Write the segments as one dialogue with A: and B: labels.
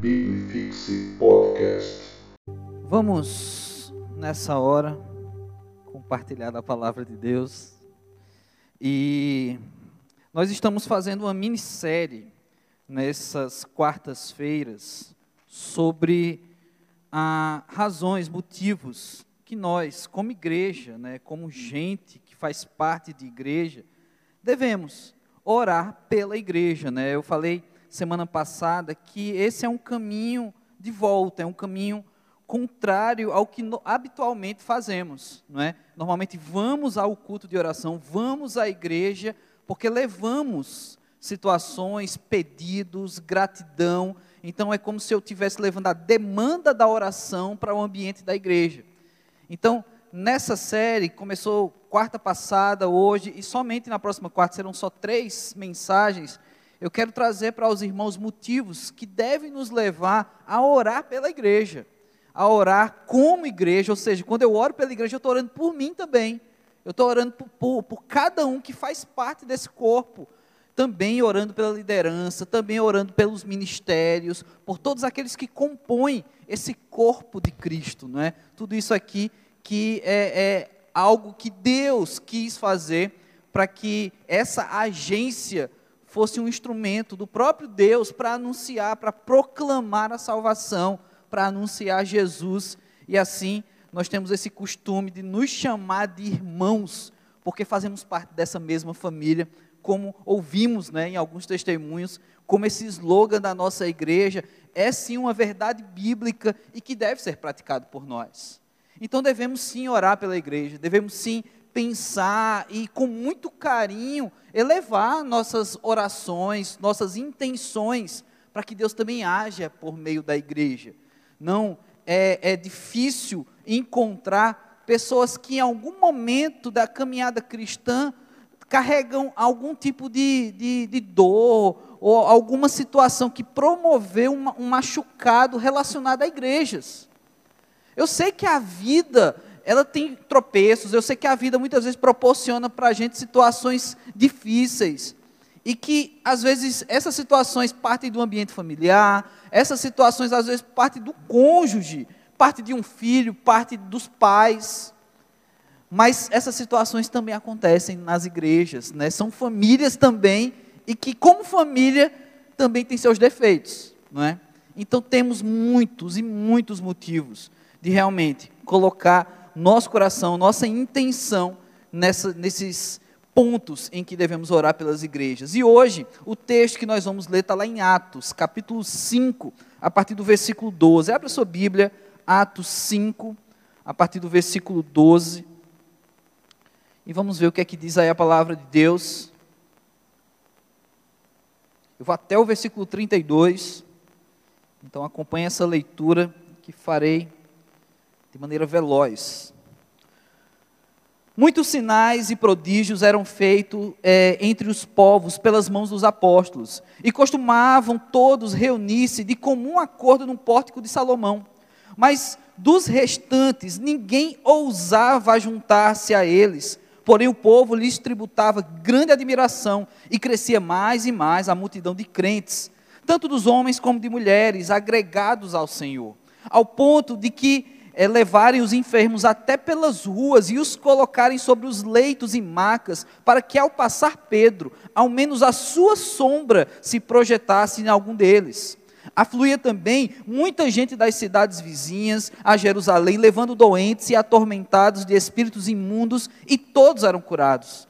A: Bibifixe Podcast.
B: Vamos, nessa hora, compartilhar a palavra de Deus. E nós estamos fazendo uma minissérie nessas quartas-feiras sobre ah, razões, motivos que nós, como igreja, né, como gente que faz parte de igreja, devemos orar pela igreja. Né? Eu falei semana passada que esse é um caminho de volta, é um caminho contrário ao que habitualmente fazemos, não é? Normalmente vamos ao culto de oração, vamos à igreja porque levamos situações, pedidos, gratidão. Então é como se eu estivesse levando a demanda da oração para o ambiente da igreja. Então, nessa série, começou quarta passada, hoje, e somente na próxima quarta serão só três mensagens. Eu quero trazer para os irmãos motivos que devem nos levar a orar pela igreja, a orar como igreja, ou seja, quando eu oro pela igreja, eu estou orando por mim também. Eu estou orando por, por, por cada um que faz parte desse corpo, também orando pela liderança, também orando pelos ministérios, por todos aqueles que compõem esse corpo de Cristo, não é? Tudo isso aqui que é, é algo que Deus quis fazer para que essa agência fosse um instrumento do próprio Deus para anunciar, para proclamar a salvação, para anunciar Jesus. E assim nós temos esse costume de nos chamar de irmãos, porque fazemos parte dessa mesma família, como ouvimos né, em alguns testemunhos, como esse slogan da nossa igreja é sim uma verdade bíblica e que deve ser praticado por nós. Então devemos sim orar pela igreja, devemos sim pensar e com muito carinho elevar nossas orações, nossas intenções, para que Deus também haja por meio da igreja. Não é, é difícil encontrar pessoas que em algum momento da caminhada cristã carregam algum tipo de, de, de dor ou alguma situação que promoveu um machucado relacionado a igrejas. Eu sei que a vida, ela tem tropeços, eu sei que a vida muitas vezes proporciona para a gente situações difíceis. E que, às vezes, essas situações partem do ambiente familiar, essas situações, às vezes, partem do cônjuge, parte de um filho, parte dos pais. Mas essas situações também acontecem nas igrejas, né? são famílias também, e que, como família, também tem seus defeitos. Não é? Então, temos muitos e muitos motivos de realmente colocar nosso coração, nossa intenção nessa, nesses pontos em que devemos orar pelas igrejas. E hoje, o texto que nós vamos ler está lá em Atos, capítulo 5, a partir do versículo 12. Abra sua Bíblia, Atos 5, a partir do versículo 12. E vamos ver o que é que diz aí a palavra de Deus. Eu vou até o versículo 32. Então acompanhe essa leitura que farei de maneira veloz. Muitos sinais e prodígios eram feitos é, entre os povos pelas mãos dos apóstolos, e costumavam todos reunir-se de comum acordo no pórtico de Salomão. Mas dos restantes, ninguém ousava juntar-se a eles, porém o povo lhes tributava grande admiração, e crescia mais e mais a multidão de crentes, tanto dos homens como de mulheres, agregados ao Senhor, ao ponto de que é, levarem os enfermos até pelas ruas e os colocarem sobre os leitos e macas, para que ao passar Pedro, ao menos a sua sombra se projetasse em algum deles. Afluía também muita gente das cidades vizinhas a Jerusalém, levando doentes e atormentados de espíritos imundos, e todos eram curados.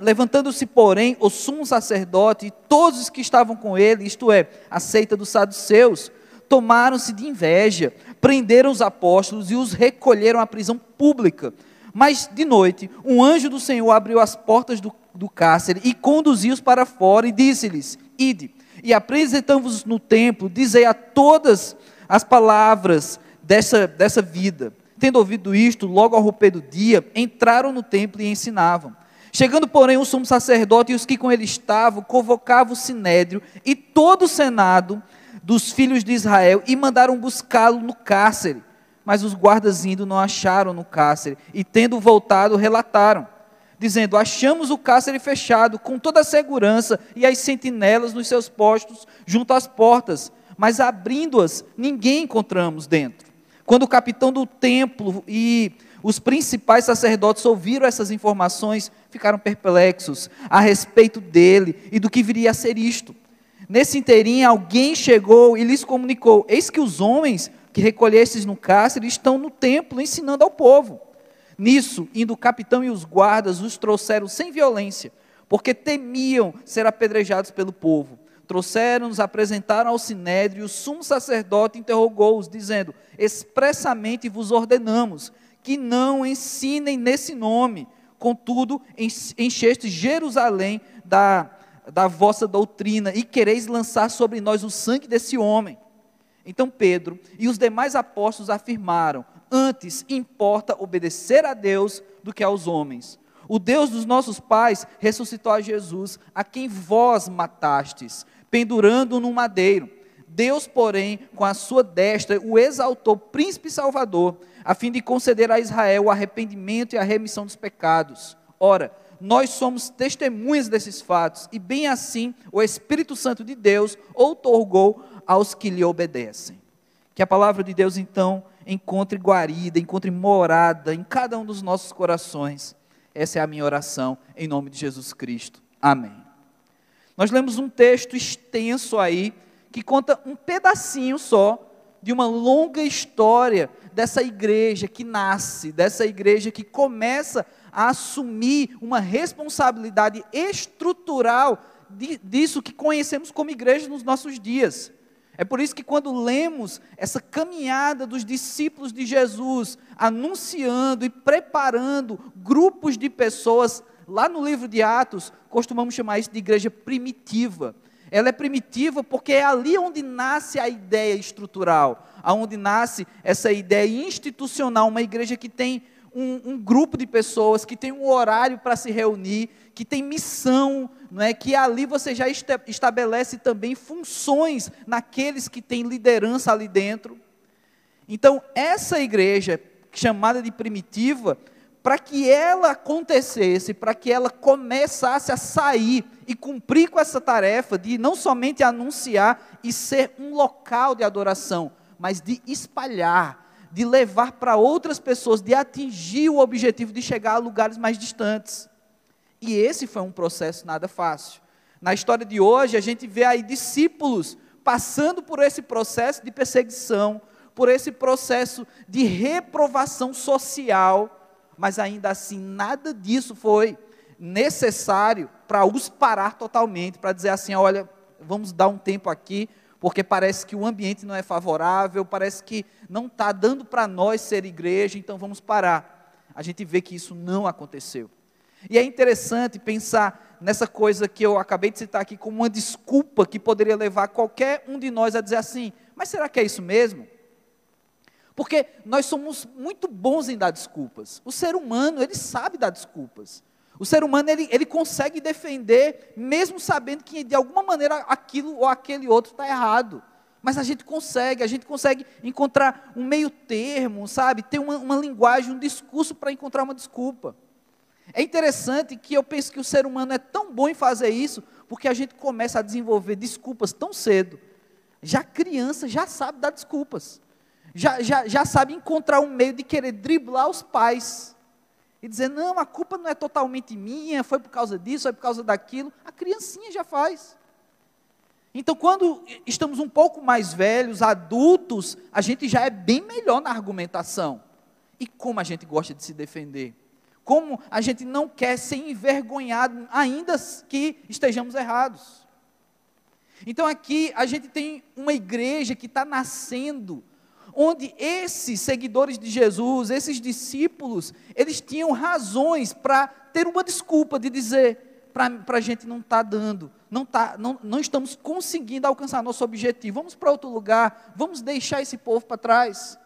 B: Levantando-se, porém, o sumo sacerdote e todos os que estavam com ele, isto é, a seita dos saduceus, tomaram-se de inveja, prenderam os apóstolos e os recolheram à prisão pública. Mas de noite, um anjo do Senhor abriu as portas do, do cárcere e conduziu-os para fora e disse-lhes: Ide, e apresentamos-vos no templo, dizei a todas as palavras dessa, dessa vida. Tendo ouvido isto, logo ao romper do dia, entraram no templo e ensinavam. Chegando, porém, o sumo sacerdote e os que com ele estavam, convocavam o sinédrio e todo o senado dos filhos de Israel e mandaram buscá-lo no cárcere. Mas os guardas indo não acharam no cárcere e, tendo voltado, relataram, dizendo: Achamos o cárcere fechado, com toda a segurança e as sentinelas nos seus postos junto às portas. mas abrindo-as, ninguém encontramos dentro. Quando o capitão do templo e os principais sacerdotes ouviram essas informações, ficaram perplexos a respeito dele e do que viria a ser isto. Nesse inteirinho, alguém chegou e lhes comunicou: Eis que os homens que recolhestes no cárcere estão no templo ensinando ao povo. Nisso, indo o capitão e os guardas, os trouxeram sem violência, porque temiam ser apedrejados pelo povo. Trouxeram-nos, apresentaram ao sinédrio, e o sumo sacerdote interrogou-os, dizendo: Expressamente vos ordenamos que não ensinem nesse nome. Contudo, encheste Jerusalém da, da vossa doutrina e quereis lançar sobre nós o sangue desse homem. Então Pedro e os demais apóstolos afirmaram: Antes importa obedecer a Deus do que aos homens. O Deus dos nossos pais ressuscitou a Jesus, a quem vós matastes, pendurando no madeiro. Deus, porém, com a sua destra, o exaltou príncipe salvador a fim de conceder a Israel o arrependimento e a remissão dos pecados. Ora, nós somos testemunhas desses fatos, e bem assim o Espírito Santo de Deus outorgou aos que lhe obedecem. Que a palavra de Deus, então, encontre guarida, encontre morada em cada um dos nossos corações. Essa é a minha oração, em nome de Jesus Cristo. Amém. Nós lemos um texto extenso aí, que conta um pedacinho só de uma longa história dessa igreja que nasce, dessa igreja que começa a assumir uma responsabilidade estrutural disso que conhecemos como igreja nos nossos dias. É por isso que quando lemos essa caminhada dos discípulos de Jesus, anunciando e preparando grupos de pessoas, lá no livro de Atos, costumamos chamar isso de igreja primitiva. Ela é primitiva porque é ali onde nasce a ideia estrutural, aonde nasce essa ideia institucional, uma igreja que tem um, um grupo de pessoas, que tem um horário para se reunir, que tem missão, não é? que ali você já estabelece também funções naqueles que têm liderança ali dentro. Então, essa igreja, chamada de primitiva, para que ela acontecesse, para que ela começasse a sair e cumprir com essa tarefa de não somente anunciar e ser um local de adoração, mas de espalhar, de levar para outras pessoas, de atingir o objetivo de chegar a lugares mais distantes. E esse foi um processo nada fácil. Na história de hoje, a gente vê aí discípulos passando por esse processo de perseguição, por esse processo de reprovação social mas ainda assim nada disso foi necessário para os parar totalmente, para dizer assim: olha, vamos dar um tempo aqui, porque parece que o ambiente não é favorável, parece que não está dando para nós ser igreja, então vamos parar. A gente vê que isso não aconteceu. E é interessante pensar nessa coisa que eu acabei de citar aqui como uma desculpa que poderia levar qualquer um de nós a dizer assim: mas será que é isso mesmo? Porque nós somos muito bons em dar desculpas. O ser humano, ele sabe dar desculpas. O ser humano, ele, ele consegue defender, mesmo sabendo que de alguma maneira aquilo ou aquele outro está errado. Mas a gente consegue, a gente consegue encontrar um meio termo, sabe? Ter uma, uma linguagem, um discurso para encontrar uma desculpa. É interessante que eu penso que o ser humano é tão bom em fazer isso, porque a gente começa a desenvolver desculpas tão cedo. Já criança já sabe dar desculpas já, já, já sabe encontrar um meio de querer driblar os pais e dizer: não, a culpa não é totalmente minha, foi por causa disso, foi por causa daquilo. A criancinha já faz. Então, quando estamos um pouco mais velhos, adultos, a gente já é bem melhor na argumentação. E como a gente gosta de se defender. Como a gente não quer ser envergonhado, ainda que estejamos errados. Então, aqui a gente tem uma igreja que está nascendo onde esses seguidores de Jesus, esses discípulos, eles tinham razões para ter uma desculpa de dizer para a gente não está dando, não, tá, não, não estamos conseguindo alcançar nosso objetivo, vamos para outro lugar, vamos deixar esse povo para trás.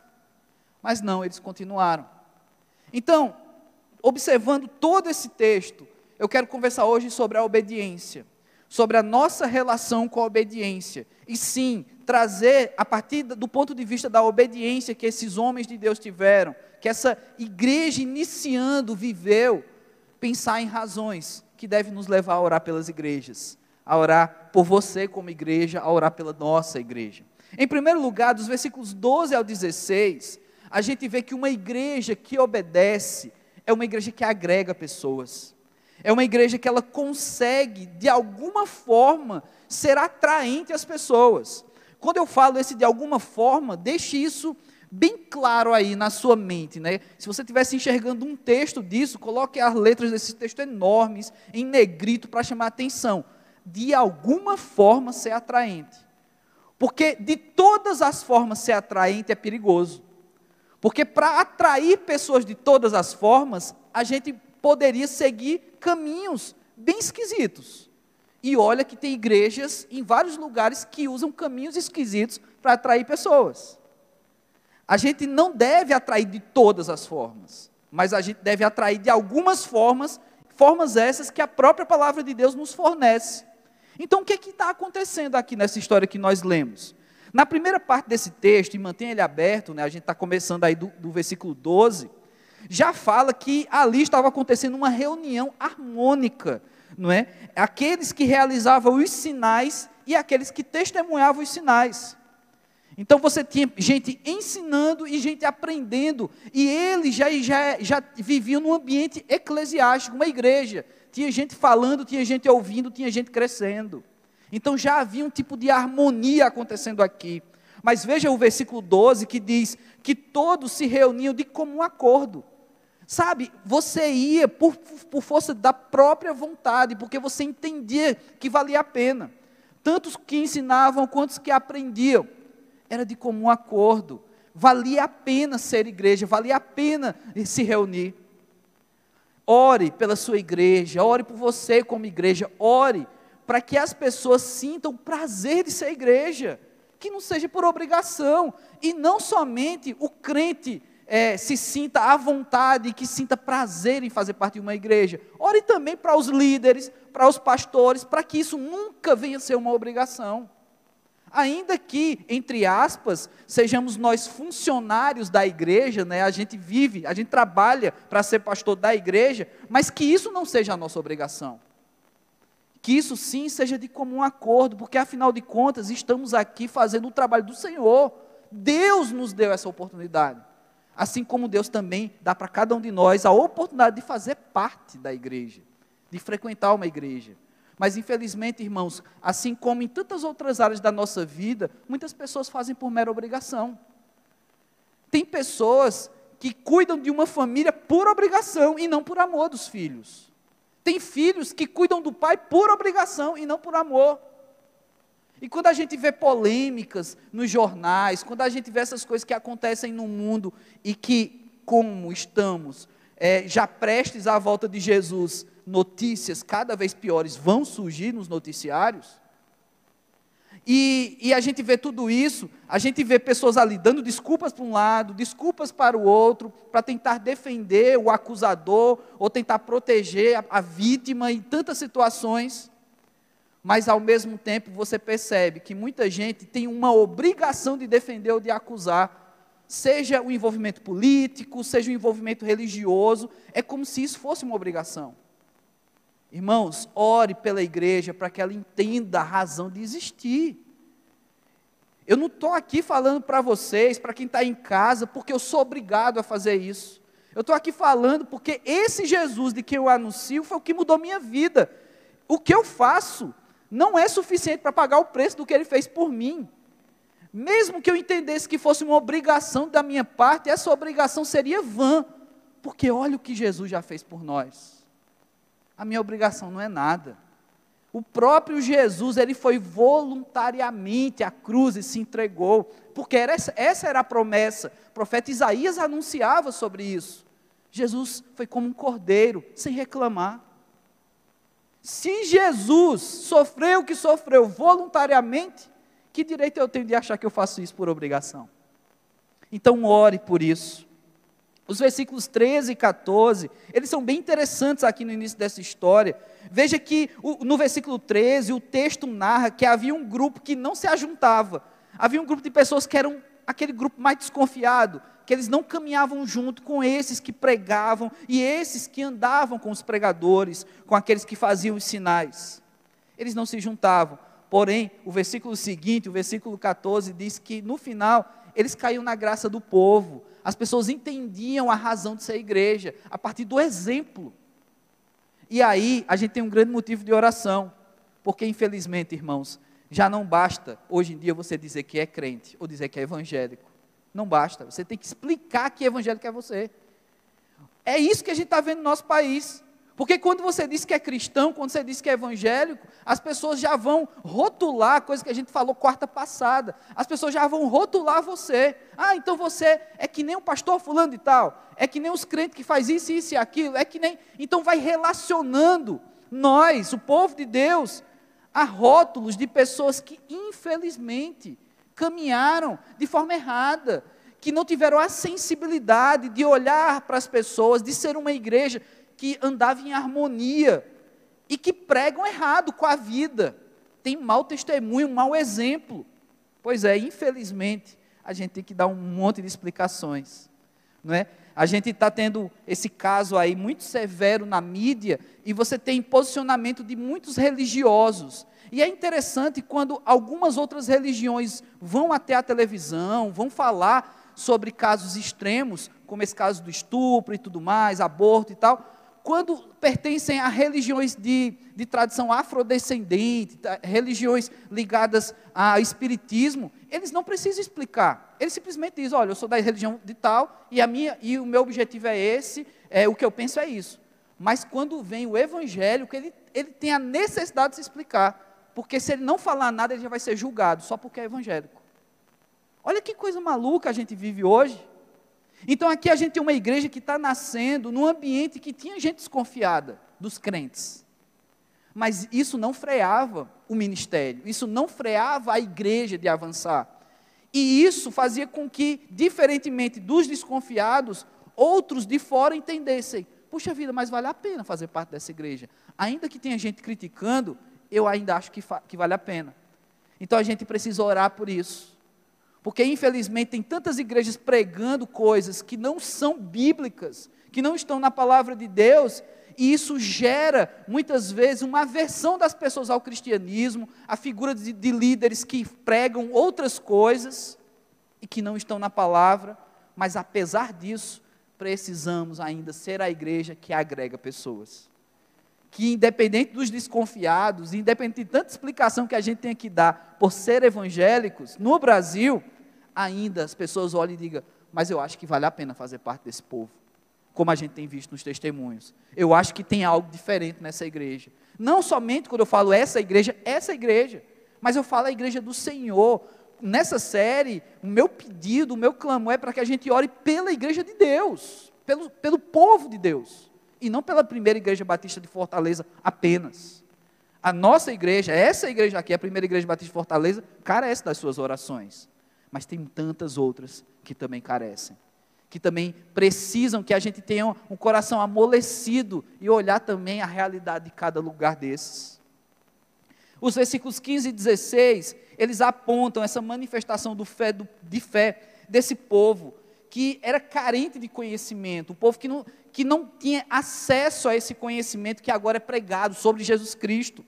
B: Mas não, eles continuaram. Então, observando todo esse texto, eu quero conversar hoje sobre a obediência, sobre a nossa relação com a obediência. E sim, trazer, a partir do ponto de vista da obediência que esses homens de Deus tiveram, que essa igreja iniciando viveu, pensar em razões que devem nos levar a orar pelas igrejas, a orar por você como igreja, a orar pela nossa igreja. Em primeiro lugar, dos versículos 12 ao 16, a gente vê que uma igreja que obedece é uma igreja que agrega pessoas. É uma igreja que ela consegue, de alguma forma, ser atraente às pessoas. Quando eu falo esse de alguma forma, deixe isso bem claro aí na sua mente, né? Se você estivesse enxergando um texto disso, coloque as letras desse texto enormes em negrito para chamar a atenção. De alguma forma ser atraente. Porque de todas as formas ser atraente é perigoso. Porque para atrair pessoas de todas as formas, a gente poderia seguir caminhos bem esquisitos. E olha que tem igrejas em vários lugares que usam caminhos esquisitos para atrair pessoas. A gente não deve atrair de todas as formas, mas a gente deve atrair de algumas formas, formas essas que a própria palavra de Deus nos fornece. Então, o que é está acontecendo aqui nessa história que nós lemos? Na primeira parte desse texto, e mantenha ele aberto, né, a gente está começando aí do, do versículo 12, já fala que ali estava acontecendo uma reunião harmônica, não é? Aqueles que realizavam os sinais e aqueles que testemunhavam os sinais. Então você tinha gente ensinando e gente aprendendo, e eles já, já, já viviam num ambiente eclesiástico, uma igreja. Tinha gente falando, tinha gente ouvindo, tinha gente crescendo. Então já havia um tipo de harmonia acontecendo aqui. Mas veja o versículo 12 que diz que todos se reuniam de comum acordo. Sabe, você ia por, por força da própria vontade, porque você entendia que valia a pena. Tantos que ensinavam quanto que aprendiam era de comum acordo. Valia a pena ser igreja, valia a pena se reunir. Ore pela sua igreja, ore por você como igreja, ore para que as pessoas sintam o prazer de ser igreja, que não seja por obrigação, e não somente o crente é, se sinta à vontade e que sinta prazer em fazer parte de uma igreja. Ore também para os líderes, para os pastores, para que isso nunca venha a ser uma obrigação ainda que, entre aspas, sejamos nós funcionários da igreja, né? a gente vive, a gente trabalha para ser pastor da igreja, mas que isso não seja a nossa obrigação. Que isso sim seja de comum acordo, porque afinal de contas estamos aqui fazendo o trabalho do Senhor. Deus nos deu essa oportunidade. Assim como Deus também dá para cada um de nós a oportunidade de fazer parte da igreja, de frequentar uma igreja. Mas infelizmente, irmãos, assim como em tantas outras áreas da nossa vida, muitas pessoas fazem por mera obrigação. Tem pessoas que cuidam de uma família por obrigação e não por amor dos filhos. Tem filhos que cuidam do pai por obrigação e não por amor. E quando a gente vê polêmicas nos jornais, quando a gente vê essas coisas que acontecem no mundo e que, como estamos é, já prestes à volta de Jesus, notícias cada vez piores vão surgir nos noticiários. E, e, a gente vê tudo isso, a gente vê pessoas ali dando desculpas para um lado, desculpas para o outro, para tentar defender o acusador ou tentar proteger a, a vítima em tantas situações. Mas ao mesmo tempo você percebe que muita gente tem uma obrigação de defender ou de acusar, seja o envolvimento político, seja o envolvimento religioso, é como se isso fosse uma obrigação. Irmãos, ore pela igreja para que ela entenda a razão de existir. Eu não estou aqui falando para vocês, para quem está em casa, porque eu sou obrigado a fazer isso. Eu estou aqui falando porque esse Jesus de quem eu anuncio foi o que mudou minha vida. O que eu faço não é suficiente para pagar o preço do que ele fez por mim. Mesmo que eu entendesse que fosse uma obrigação da minha parte, essa obrigação seria vã, porque olha o que Jesus já fez por nós a minha obrigação não é nada. O próprio Jesus, ele foi voluntariamente à cruz e se entregou, porque era essa, essa era a promessa. O profeta Isaías anunciava sobre isso. Jesus foi como um cordeiro, sem reclamar. Se Jesus sofreu o que sofreu voluntariamente, que direito eu tenho de achar que eu faço isso por obrigação? Então, ore por isso. Os versículos 13 e 14, eles são bem interessantes aqui no início dessa história. Veja que no versículo 13, o texto narra que havia um grupo que não se ajuntava. Havia um grupo de pessoas que eram aquele grupo mais desconfiado, que eles não caminhavam junto com esses que pregavam e esses que andavam com os pregadores, com aqueles que faziam os sinais. Eles não se juntavam, Porém, o versículo seguinte, o versículo 14, diz que no final eles caíram na graça do povo. As pessoas entendiam a razão de ser igreja a partir do exemplo. E aí a gente tem um grande motivo de oração, porque infelizmente, irmãos, já não basta hoje em dia você dizer que é crente ou dizer que é evangélico. Não basta. Você tem que explicar que evangélico é você. É isso que a gente está vendo no nosso país. Porque quando você diz que é cristão, quando você diz que é evangélico, as pessoas já vão rotular, coisa que a gente falou quarta passada. As pessoas já vão rotular você. Ah, então você é que nem o pastor fulano de tal, é que nem os crentes que faz isso, isso e aquilo, é que nem. Então vai relacionando nós, o povo de Deus, a rótulos de pessoas que infelizmente caminharam de forma errada, que não tiveram a sensibilidade de olhar para as pessoas, de ser uma igreja que andava em harmonia e que pregam errado com a vida. Tem mau testemunho, mau exemplo. Pois é, infelizmente, a gente tem que dar um monte de explicações. Não é? A gente está tendo esse caso aí muito severo na mídia e você tem posicionamento de muitos religiosos. E é interessante quando algumas outras religiões vão até a televisão, vão falar sobre casos extremos, como esse caso do estupro e tudo mais, aborto e tal quando pertencem a religiões de, de tradição afrodescendente, tá, religiões ligadas ao espiritismo, eles não precisam explicar. Eles simplesmente dizem, olha, eu sou da religião de tal, e, a minha, e o meu objetivo é esse, é, o que eu penso é isso. Mas quando vem o evangélico, ele, ele tem a necessidade de se explicar. Porque se ele não falar nada, ele já vai ser julgado, só porque é evangélico. Olha que coisa maluca a gente vive hoje. Então aqui a gente tem uma igreja que está nascendo num ambiente que tinha gente desconfiada dos crentes. Mas isso não freava o ministério, isso não freava a igreja de avançar. E isso fazia com que, diferentemente dos desconfiados, outros de fora entendessem: puxa vida, mas vale a pena fazer parte dessa igreja. Ainda que tenha gente criticando, eu ainda acho que, que vale a pena. Então a gente precisa orar por isso. Porque, infelizmente, tem tantas igrejas pregando coisas que não são bíblicas, que não estão na palavra de Deus, e isso gera, muitas vezes, uma aversão das pessoas ao cristianismo, a figura de, de líderes que pregam outras coisas e que não estão na palavra, mas apesar disso, precisamos ainda ser a igreja que agrega pessoas. Que, independente dos desconfiados, independente de tanta explicação que a gente tem que dar por ser evangélicos, no Brasil, ainda as pessoas olhem e digam, mas eu acho que vale a pena fazer parte desse povo, como a gente tem visto nos testemunhos. Eu acho que tem algo diferente nessa igreja. Não somente quando eu falo essa igreja, essa igreja, mas eu falo a igreja do Senhor. Nessa série, o meu pedido, o meu clamor é para que a gente ore pela igreja de Deus, pelo, pelo povo de Deus, e não pela primeira igreja batista de Fortaleza apenas. A nossa igreja, essa igreja aqui, a primeira igreja batista de Fortaleza, carece das suas orações mas tem tantas outras que também carecem, que também precisam que a gente tenha um coração amolecido e olhar também a realidade de cada lugar desses. Os versículos 15 e 16, eles apontam essa manifestação do fé, do, de fé desse povo que era carente de conhecimento, um povo que não, que não tinha acesso a esse conhecimento que agora é pregado sobre Jesus Cristo,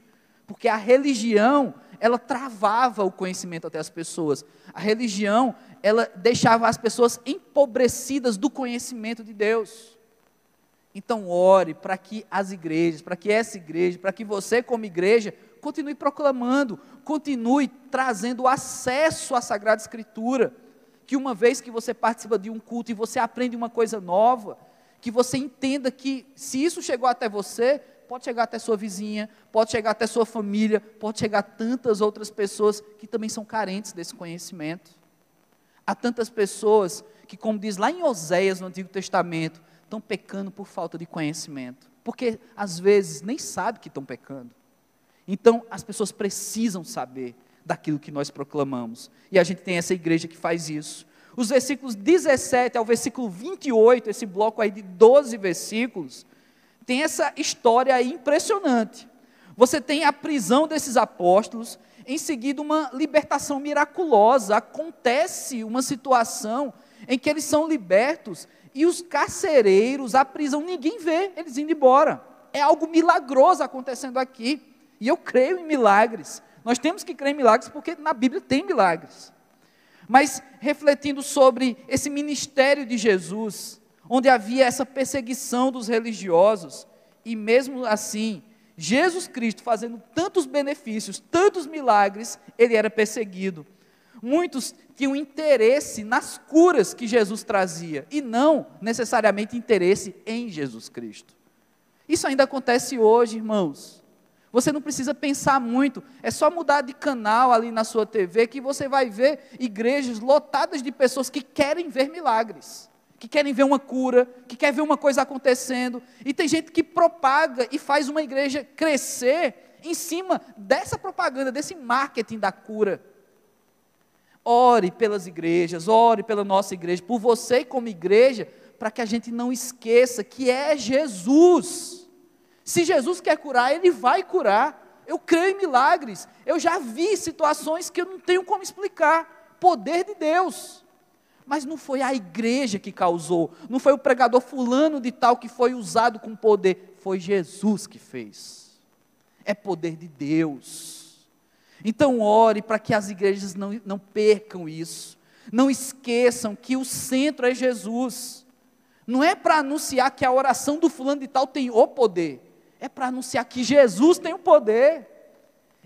B: porque a religião ela travava o conhecimento até as pessoas. A religião, ela deixava as pessoas empobrecidas do conhecimento de Deus. Então, ore para que as igrejas, para que essa igreja, para que você, como igreja, continue proclamando, continue trazendo acesso à Sagrada Escritura. Que uma vez que você participa de um culto e você aprende uma coisa nova, que você entenda que se isso chegou até você, pode chegar até sua vizinha, pode chegar até sua família, pode chegar a tantas outras pessoas que também são carentes desse conhecimento. Há tantas pessoas que, como diz lá em Oséias, no Antigo Testamento, estão pecando por falta de conhecimento, porque às vezes nem sabe que estão pecando. Então, as pessoas precisam saber daquilo que nós proclamamos. E a gente tem essa igreja que faz isso. Os versículos 17 ao versículo 28, esse bloco aí de 12 versículos, tem essa história impressionante. Você tem a prisão desses apóstolos, em seguida uma libertação miraculosa. Acontece uma situação em que eles são libertos e os carcereiros, a prisão, ninguém vê eles indo embora. É algo milagroso acontecendo aqui. E eu creio em milagres. Nós temos que crer em milagres porque na Bíblia tem milagres. Mas refletindo sobre esse ministério de Jesus, onde havia essa perseguição dos religiosos, e mesmo assim, Jesus Cristo fazendo tantos benefícios, tantos milagres, ele era perseguido. Muitos tinham interesse nas curas que Jesus trazia e não necessariamente interesse em Jesus Cristo. Isso ainda acontece hoje, irmãos. Você não precisa pensar muito, é só mudar de canal ali na sua TV que você vai ver igrejas lotadas de pessoas que querem ver milagres, que querem ver uma cura, que querem ver uma coisa acontecendo. E tem gente que propaga e faz uma igreja crescer em cima dessa propaganda, desse marketing da cura. Ore pelas igrejas, ore pela nossa igreja, por você como igreja, para que a gente não esqueça que é Jesus se Jesus quer curar, Ele vai curar. Eu creio em milagres. Eu já vi situações que eu não tenho como explicar. Poder de Deus. Mas não foi a igreja que causou, não foi o pregador fulano de tal que foi usado com poder, foi Jesus que fez. É poder de Deus. Então ore para que as igrejas não, não percam isso. Não esqueçam que o centro é Jesus. Não é para anunciar que a oração do fulano de tal tem o poder é para anunciar que Jesus tem o poder.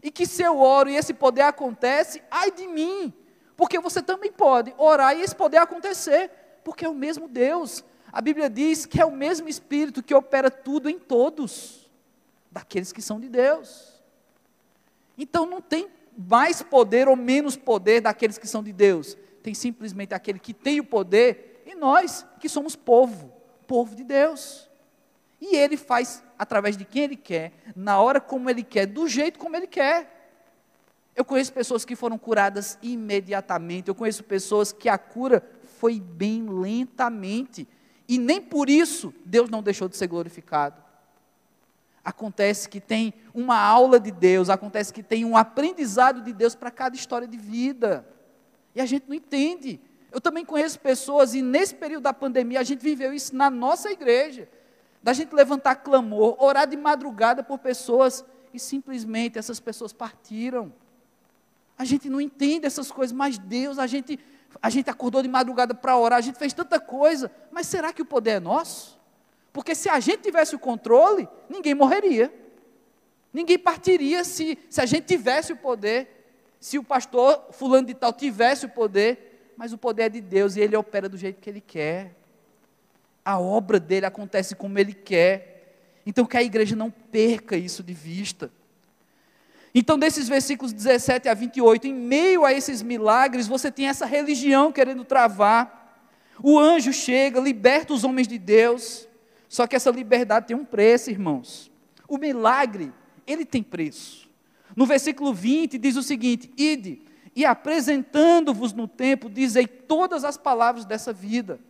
B: E que se eu oro e esse poder acontece, ai de mim. Porque você também pode orar e esse poder acontecer. Porque é o mesmo Deus. A Bíblia diz que é o mesmo Espírito que opera tudo em todos, daqueles que são de Deus. Então não tem mais poder ou menos poder daqueles que são de Deus. Tem simplesmente aquele que tem o poder e nós que somos povo, povo de Deus. E ele faz através de quem ele quer, na hora como ele quer, do jeito como ele quer. Eu conheço pessoas que foram curadas imediatamente, eu conheço pessoas que a cura foi bem lentamente, e nem por isso Deus não deixou de ser glorificado. Acontece que tem uma aula de Deus, acontece que tem um aprendizado de Deus para cada história de vida. E a gente não entende. Eu também conheço pessoas, e nesse período da pandemia, a gente viveu isso na nossa igreja da gente levantar clamor, orar de madrugada por pessoas e simplesmente essas pessoas partiram. A gente não entende essas coisas, mas Deus, a gente, a gente acordou de madrugada para orar, a gente fez tanta coisa, mas será que o poder é nosso? Porque se a gente tivesse o controle, ninguém morreria. Ninguém partiria se, se a gente tivesse o poder, se o pastor fulano de tal tivesse o poder, mas o poder é de Deus e ele opera do jeito que ele quer a obra dele acontece como ele quer. Então que a igreja não perca isso de vista. Então, desses versículos 17 a 28, em meio a esses milagres, você tem essa religião querendo travar. O anjo chega, liberta os homens de Deus. Só que essa liberdade tem um preço, irmãos. O milagre, ele tem preço. No versículo 20 diz o seguinte: Ide, e apresentando-vos no templo, dizei todas as palavras dessa vida.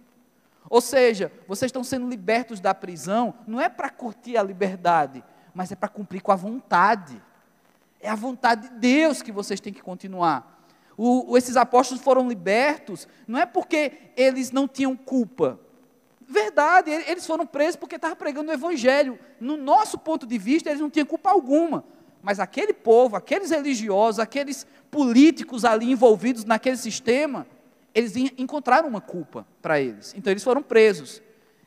B: Ou seja, vocês estão sendo libertos da prisão, não é para curtir a liberdade, mas é para cumprir com a vontade. É a vontade de Deus que vocês têm que continuar. O, esses apóstolos foram libertos, não é porque eles não tinham culpa. Verdade, eles foram presos porque estavam pregando o Evangelho. No nosso ponto de vista, eles não tinham culpa alguma. Mas aquele povo, aqueles religiosos, aqueles políticos ali envolvidos naquele sistema, eles encontraram uma culpa para eles. Então eles foram presos.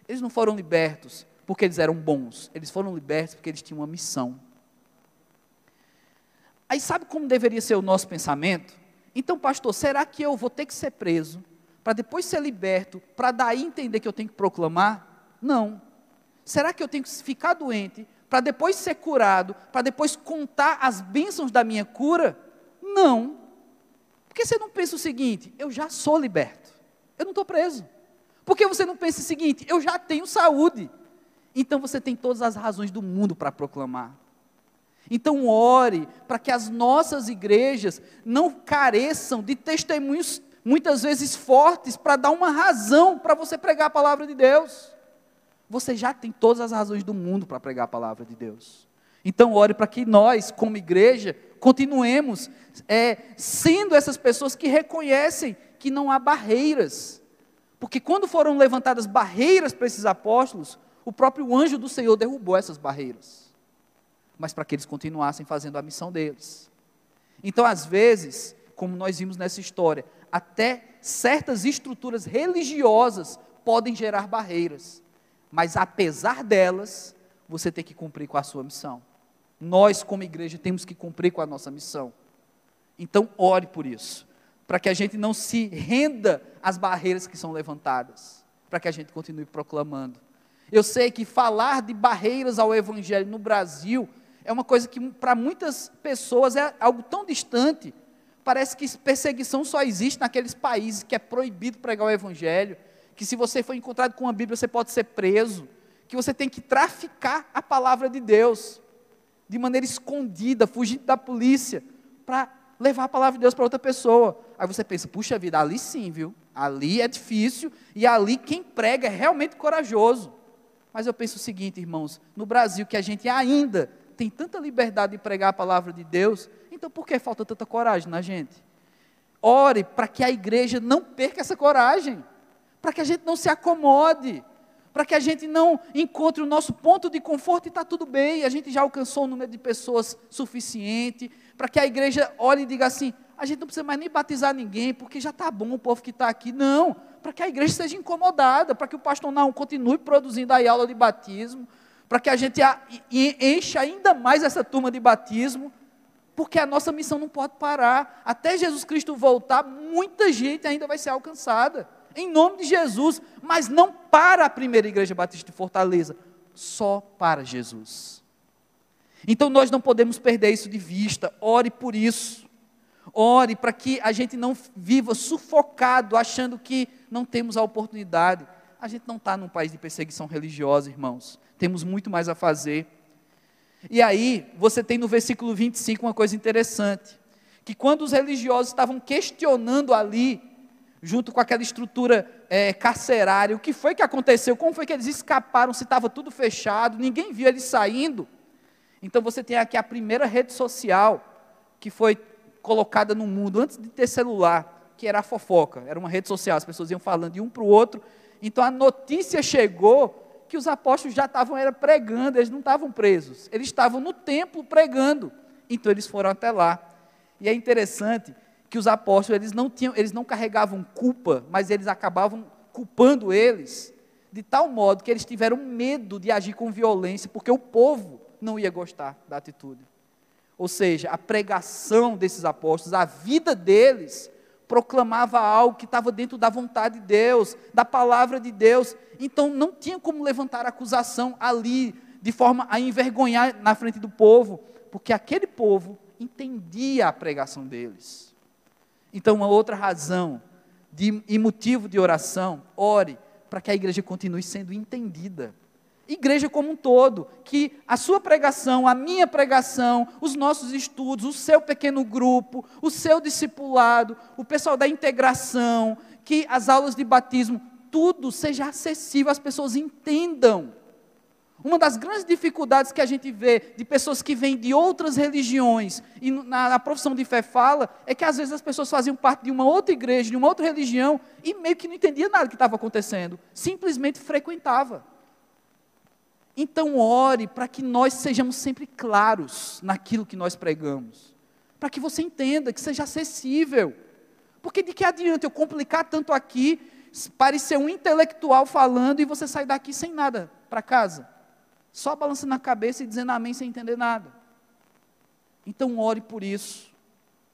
B: Eles não foram libertos porque eles eram bons. Eles foram libertos porque eles tinham uma missão. Aí sabe como deveria ser o nosso pensamento? Então, pastor, será que eu vou ter que ser preso para depois ser liberto, para daí entender que eu tenho que proclamar? Não. Será que eu tenho que ficar doente para depois ser curado, para depois contar as bênçãos da minha cura? Não. Por que você não pensa o seguinte: eu já sou liberto, eu não estou preso? Por que você não pensa o seguinte: eu já tenho saúde? Então você tem todas as razões do mundo para proclamar. Então ore para que as nossas igrejas não careçam de testemunhos muitas vezes fortes para dar uma razão para você pregar a palavra de Deus. Você já tem todas as razões do mundo para pregar a palavra de Deus. Então ore para que nós, como igreja, continuemos é, sendo essas pessoas que reconhecem que não há barreiras. Porque quando foram levantadas barreiras para esses apóstolos, o próprio anjo do Senhor derrubou essas barreiras. Mas para que eles continuassem fazendo a missão deles. Então, às vezes, como nós vimos nessa história, até certas estruturas religiosas podem gerar barreiras, mas apesar delas, você tem que cumprir com a sua missão. Nós, como igreja, temos que cumprir com a nossa missão. Então, ore por isso, para que a gente não se renda às barreiras que são levantadas, para que a gente continue proclamando. Eu sei que falar de barreiras ao Evangelho no Brasil é uma coisa que, para muitas pessoas, é algo tão distante. Parece que perseguição só existe naqueles países que é proibido pregar o Evangelho, que se você for encontrado com uma Bíblia, você pode ser preso, que você tem que traficar a palavra de Deus de maneira escondida, fugindo da polícia, para levar a palavra de Deus para outra pessoa. Aí você pensa, puxa vida, ali sim, viu? Ali é difícil e ali quem prega é realmente corajoso. Mas eu penso o seguinte, irmãos, no Brasil que a gente ainda tem tanta liberdade de pregar a palavra de Deus, então por que falta tanta coragem na gente? Ore para que a igreja não perca essa coragem, para que a gente não se acomode, para que a gente não encontre o nosso ponto de conforto e está tudo bem, a gente já alcançou o número de pessoas suficiente, para que a igreja olhe e diga assim: a gente não precisa mais nem batizar ninguém, porque já está bom o povo que está aqui. Não, para que a igreja seja incomodada, para que o pastor não continue produzindo aí aula de batismo, para que a gente encha ainda mais essa turma de batismo, porque a nossa missão não pode parar. Até Jesus Cristo voltar, muita gente ainda vai ser alcançada em nome de Jesus, mas não para a primeira igreja batista de Fortaleza, só para Jesus. Então nós não podemos perder isso de vista, ore por isso. Ore para que a gente não viva sufocado, achando que não temos a oportunidade. A gente não está num país de perseguição religiosa, irmãos. Temos muito mais a fazer. E aí, você tem no versículo 25 uma coisa interessante: que quando os religiosos estavam questionando ali junto com aquela estrutura é, carcerária. O que foi que aconteceu? Como foi que eles escaparam? Se estava tudo fechado, ninguém viu eles saindo. Então você tem aqui a primeira rede social que foi colocada no mundo antes de ter celular, que era a fofoca. Era uma rede social, as pessoas iam falando de um para o outro. Então a notícia chegou que os apóstolos já estavam era pregando, eles não estavam presos, eles estavam no templo pregando. Então eles foram até lá. E é interessante que os apóstolos eles não tinham, eles não carregavam culpa, mas eles acabavam culpando eles, de tal modo que eles tiveram medo de agir com violência, porque o povo não ia gostar da atitude. Ou seja, a pregação desses apóstolos, a vida deles, proclamava algo que estava dentro da vontade de Deus, da palavra de Deus. Então não tinha como levantar acusação ali, de forma a envergonhar na frente do povo, porque aquele povo entendia a pregação deles. Então, uma outra razão de, e motivo de oração, ore para que a igreja continue sendo entendida. Igreja como um todo, que a sua pregação, a minha pregação, os nossos estudos, o seu pequeno grupo, o seu discipulado, o pessoal da integração, que as aulas de batismo, tudo seja acessível, as pessoas entendam uma das grandes dificuldades que a gente vê de pessoas que vêm de outras religiões e na, na, profissão de fé fala é que às vezes as pessoas faziam parte de uma outra igreja, de uma outra religião e meio que não entendia nada que estava acontecendo, simplesmente frequentava. Então ore para que nós sejamos sempre claros naquilo que nós pregamos, para que você entenda, que seja acessível. Porque de que adianta eu complicar tanto aqui, parecer um intelectual falando e você sair daqui sem nada para casa? só balançando a cabeça e dizendo amém sem entender nada. Então ore por isso,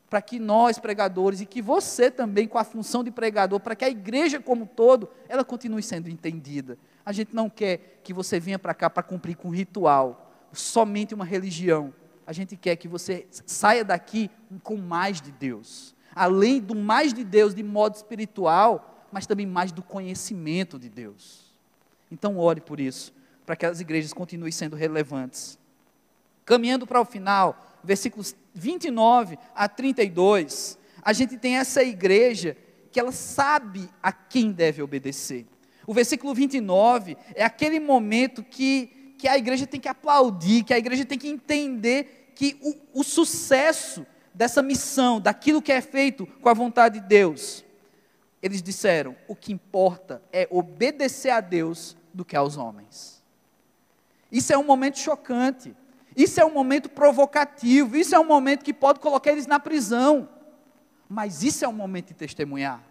B: para que nós pregadores e que você também com a função de pregador, para que a igreja como todo, ela continue sendo entendida. A gente não quer que você venha para cá para cumprir com um ritual, somente uma religião. A gente quer que você saia daqui com mais de Deus. Além do mais de Deus de modo espiritual, mas também mais do conhecimento de Deus. Então ore por isso para que as igrejas continuem sendo relevantes. Caminhando para o final, versículos 29 a 32, a gente tem essa igreja que ela sabe a quem deve obedecer. O versículo 29 é aquele momento que, que a igreja tem que aplaudir, que a igreja tem que entender que o, o sucesso dessa missão, daquilo que é feito com a vontade de Deus, eles disseram: o que importa é obedecer a Deus do que aos homens. Isso é um momento chocante. Isso é um momento provocativo, isso é um momento que pode colocar eles na prisão. Mas isso é um momento de testemunhar.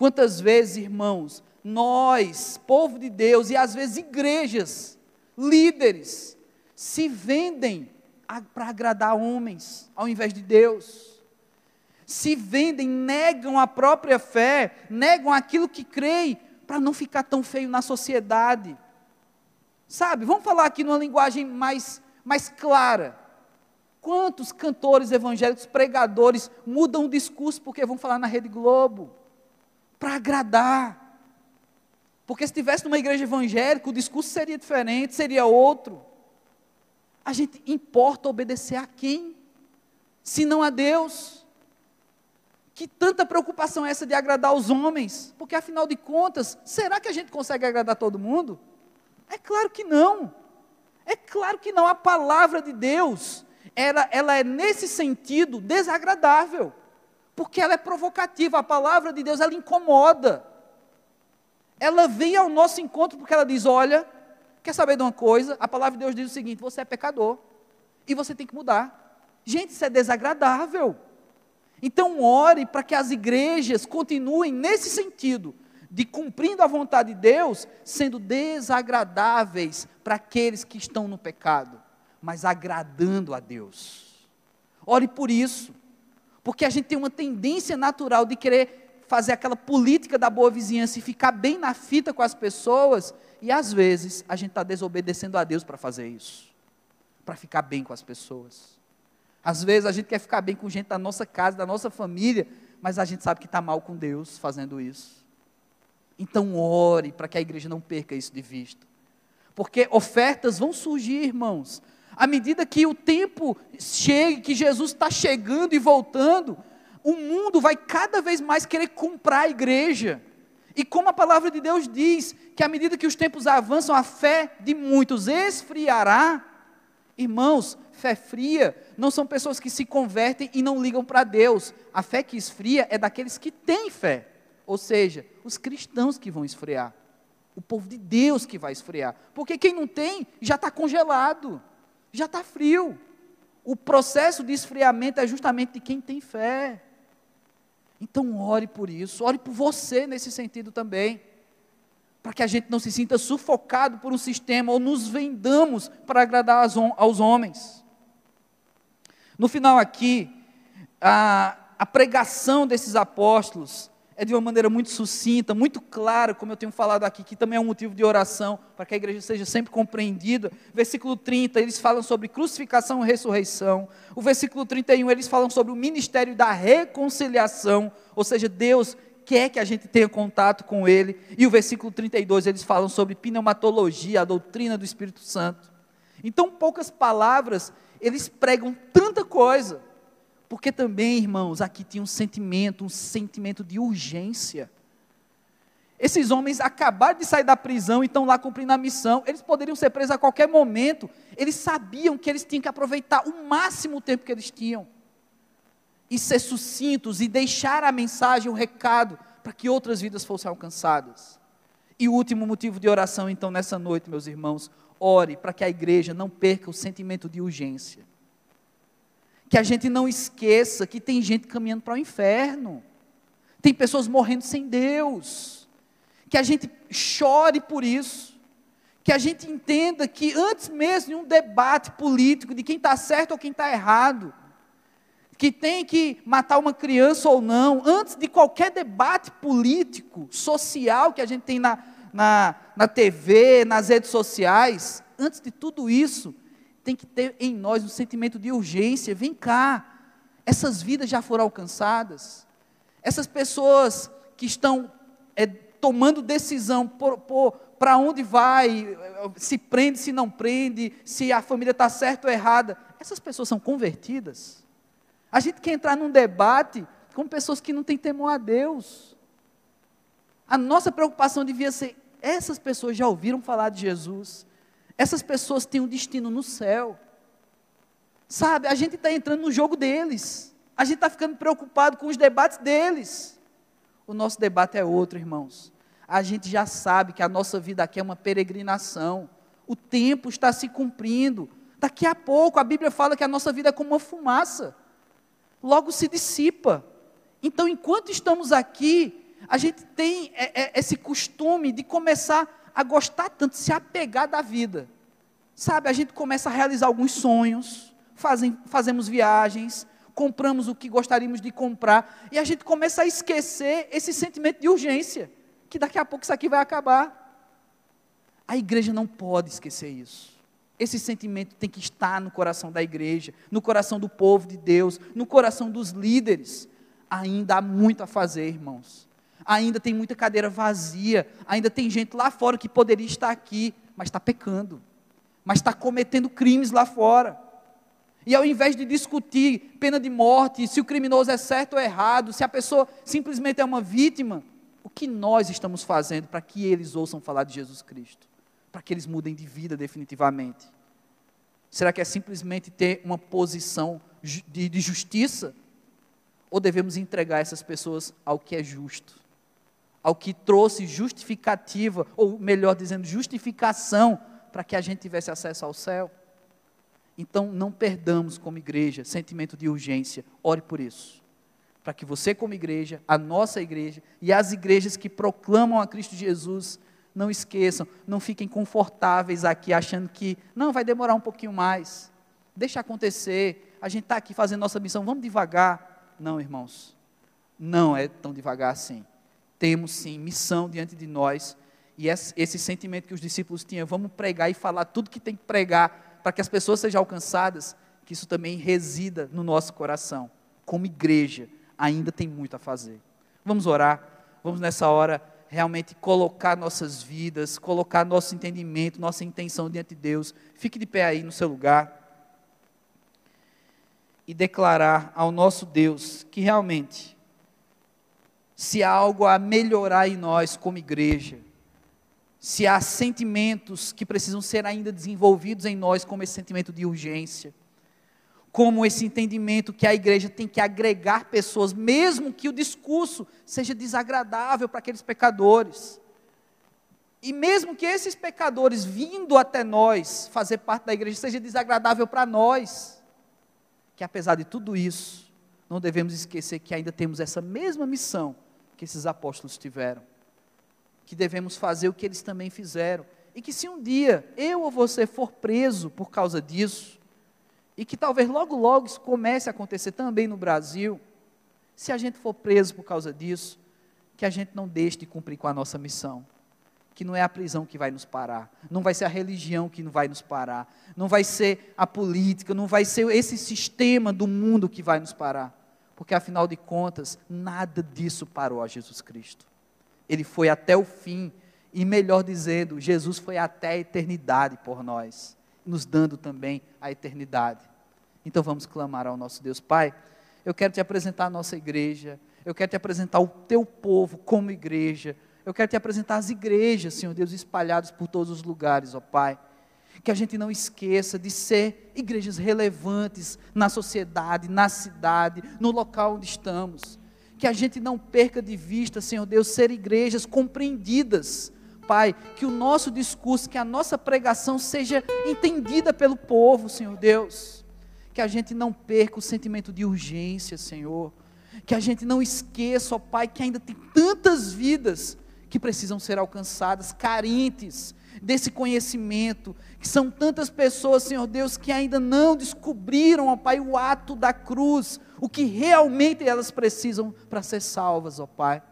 B: Quantas vezes, irmãos, nós, povo de Deus, e às vezes igrejas, líderes, se vendem para agradar homens, ao invés de Deus. Se vendem, negam a própria fé, negam aquilo que creem, para não ficar tão feio na sociedade. Sabe, vamos falar aqui numa linguagem mais, mais clara. Quantos cantores evangélicos, pregadores, mudam o discurso porque vão falar na Rede Globo? Para agradar. Porque se estivesse numa igreja evangélica, o discurso seria diferente, seria outro. A gente importa obedecer a quem? Se não a Deus. Que tanta preocupação é essa de agradar os homens? Porque afinal de contas, será que a gente consegue agradar todo mundo? É claro que não. É claro que não. A palavra de Deus, ela, ela é nesse sentido desagradável. Porque ela é provocativa. A palavra de Deus, ela incomoda. Ela vem ao nosso encontro porque ela diz: olha, Quer saber de uma coisa? A palavra de Deus diz o seguinte: você é pecador e você tem que mudar. Gente, isso é desagradável. Então, ore para que as igrejas continuem nesse sentido, de cumprindo a vontade de Deus, sendo desagradáveis para aqueles que estão no pecado, mas agradando a Deus. Ore por isso, porque a gente tem uma tendência natural de querer fazer aquela política da boa vizinhança e ficar bem na fita com as pessoas e às vezes a gente está desobedecendo a Deus para fazer isso, para ficar bem com as pessoas. Às vezes a gente quer ficar bem com gente da nossa casa, da nossa família, mas a gente sabe que está mal com Deus fazendo isso. Então ore para que a igreja não perca isso de vista. Porque ofertas vão surgir, irmãos. À medida que o tempo chegue, que Jesus está chegando e voltando, o mundo vai cada vez mais querer comprar a igreja. E como a palavra de Deus diz que à medida que os tempos avançam, a fé de muitos esfriará. Irmãos, fé fria não são pessoas que se convertem e não ligam para Deus. A fé que esfria é daqueles que têm fé, ou seja, os cristãos que vão esfriar, o povo de Deus que vai esfriar, porque quem não tem já está congelado, já está frio. O processo de esfriamento é justamente de quem tem fé. Então ore por isso, ore por você nesse sentido também. Para que a gente não se sinta sufocado por um sistema ou nos vendamos para agradar aos homens. No final aqui, a, a pregação desses apóstolos é de uma maneira muito sucinta, muito clara, como eu tenho falado aqui, que também é um motivo de oração, para que a igreja seja sempre compreendida. Versículo 30, eles falam sobre crucificação e ressurreição. O versículo 31, eles falam sobre o ministério da reconciliação, ou seja, Deus quer que a gente tenha contato com Ele. E o versículo 32, eles falam sobre pneumatologia, a doutrina do Espírito Santo. Então, poucas palavras, eles pregam tanta coisa. Porque também, irmãos, aqui tinha um sentimento, um sentimento de urgência. Esses homens acabaram de sair da prisão e estão lá cumprindo a missão. Eles poderiam ser presos a qualquer momento. Eles sabiam que eles tinham que aproveitar o máximo o tempo que eles tinham. E ser sucintos e deixar a mensagem, o recado, para que outras vidas fossem alcançadas. E o último motivo de oração, então, nessa noite, meus irmãos, ore para que a igreja não perca o sentimento de urgência que a gente não esqueça que tem gente caminhando para o inferno, tem pessoas morrendo sem Deus, que a gente chore por isso, que a gente entenda que antes mesmo de um debate político de quem está certo ou quem está errado, que tem que matar uma criança ou não, antes de qualquer debate político, social que a gente tem na, na, na TV, nas redes sociais, antes de tudo isso, tem que ter em nós um sentimento de urgência. Vem cá, essas vidas já foram alcançadas. Essas pessoas que estão é, tomando decisão para onde vai, se prende, se não prende, se a família está certa ou errada, essas pessoas são convertidas. A gente quer entrar num debate com pessoas que não têm temor a Deus. A nossa preocupação devia ser: essas pessoas já ouviram falar de Jesus, essas pessoas têm um destino no céu. Sabe, a gente está entrando no jogo deles. A gente está ficando preocupado com os debates deles. O nosso debate é outro, irmãos. A gente já sabe que a nossa vida aqui é uma peregrinação. O tempo está se cumprindo. Daqui a pouco a Bíblia fala que a nossa vida é como uma fumaça, logo se dissipa. Então, enquanto estamos aqui, a gente tem é, é, esse costume de começar a gostar tanto, se apegar da vida. Sabe, a gente começa a realizar alguns sonhos, fazem, fazemos viagens, compramos o que gostaríamos de comprar, e a gente começa a esquecer esse sentimento de urgência, que daqui a pouco isso aqui vai acabar. A igreja não pode esquecer isso. Esse sentimento tem que estar no coração da igreja, no coração do povo de Deus, no coração dos líderes. Ainda há muito a fazer, irmãos. Ainda tem muita cadeira vazia, ainda tem gente lá fora que poderia estar aqui, mas está pecando, mas está cometendo crimes lá fora. E ao invés de discutir pena de morte, se o criminoso é certo ou errado, se a pessoa simplesmente é uma vítima, o que nós estamos fazendo para que eles ouçam falar de Jesus Cristo? para que eles mudem de vida definitivamente? Será que é simplesmente ter uma posição de, de justiça? Ou devemos entregar essas pessoas ao que é justo? Ao que trouxe justificativa, ou melhor dizendo, justificação para que a gente tivesse acesso ao céu? Então, não perdamos como igreja sentimento de urgência, ore por isso. Para que você, como igreja, a nossa igreja e as igrejas que proclamam a Cristo Jesus não esqueçam, não fiquem confortáveis aqui achando que não vai demorar um pouquinho mais. Deixa acontecer. A gente está aqui fazendo nossa missão, vamos devagar. Não, irmãos, não é tão devagar assim. Temos sim missão diante de nós e esse, sentimento que os discípulos tinham, vamos pregar e falar tudo que tem que pregar para que as pessoas sejam alcançadas, que isso também resida no nosso coração. Como igreja, ainda tem muito a fazer. Vamos orar, vamos nessa hora realmente colocar nossas vidas, colocar nosso entendimento, nossa intenção diante de Deus. Fique de pé aí no seu lugar e declarar ao nosso Deus que realmente, se há algo a melhorar em nós como igreja, se há sentimentos que precisam ser ainda desenvolvidos em nós, como esse sentimento de urgência, como esse entendimento que a igreja tem que agregar pessoas, mesmo que o discurso seja desagradável para aqueles pecadores. E mesmo que esses pecadores vindo até nós fazer parte da igreja seja desagradável para nós, que apesar de tudo isso, não devemos esquecer que ainda temos essa mesma missão que esses apóstolos tiveram, que devemos fazer o que eles também fizeram, e que se um dia eu ou você for preso por causa disso, e que talvez logo, logo isso comece a acontecer também no Brasil, se a gente for preso por causa disso, que a gente não deixe de cumprir com a nossa missão. Que não é a prisão que vai nos parar, não vai ser a religião que não vai nos parar, não vai ser a política, não vai ser esse sistema do mundo que vai nos parar, porque afinal de contas, nada disso parou a Jesus Cristo. Ele foi até o fim, e melhor dizendo, Jesus foi até a eternidade por nós, nos dando também a eternidade. Então vamos clamar ao nosso Deus. Pai, eu quero te apresentar a nossa igreja, eu quero te apresentar o teu povo como igreja, eu quero te apresentar as igrejas, Senhor Deus, espalhadas por todos os lugares, ó Pai. Que a gente não esqueça de ser igrejas relevantes na sociedade, na cidade, no local onde estamos. Que a gente não perca de vista, Senhor Deus, ser igrejas compreendidas. Pai, que o nosso discurso, que a nossa pregação seja entendida pelo povo, Senhor Deus que a gente não perca o sentimento de urgência, Senhor. Que a gente não esqueça, ó Pai, que ainda tem tantas vidas que precisam ser alcançadas, carentes desse conhecimento, que são tantas pessoas, Senhor Deus, que ainda não descobriram, ó Pai, o ato da cruz, o que realmente elas precisam para ser salvas, ó Pai.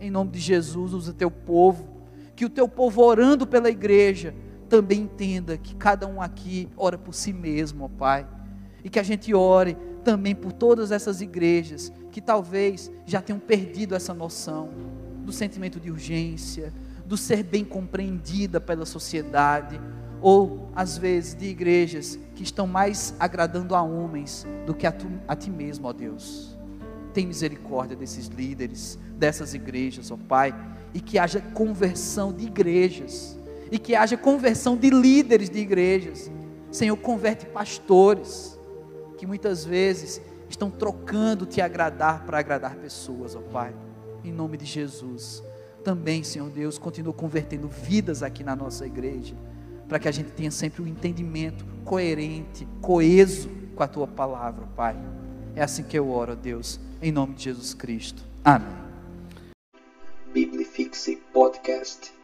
B: Em nome de Jesus, usa teu povo, que o teu povo orando pela igreja também entenda que cada um aqui ora por si mesmo, ó Pai e que a gente ore também por todas essas igrejas que talvez já tenham perdido essa noção do sentimento de urgência, do ser bem compreendida pela sociedade, ou às vezes de igrejas que estão mais agradando a homens do que a, tu, a ti mesmo, ó Deus. Tem misericórdia desses líderes, dessas igrejas, ó Pai, e que haja conversão de igrejas, e que haja conversão de líderes de igrejas. Senhor, converte pastores que muitas vezes estão trocando te agradar para agradar pessoas, ó Pai. Em nome de Jesus. Também, Senhor Deus, continua convertendo vidas aqui na nossa igreja. para que a gente tenha sempre um entendimento coerente, coeso com a tua palavra, Pai. É assim que eu oro, Deus, em nome de Jesus Cristo. Amém.
A: Biblifixe Podcast.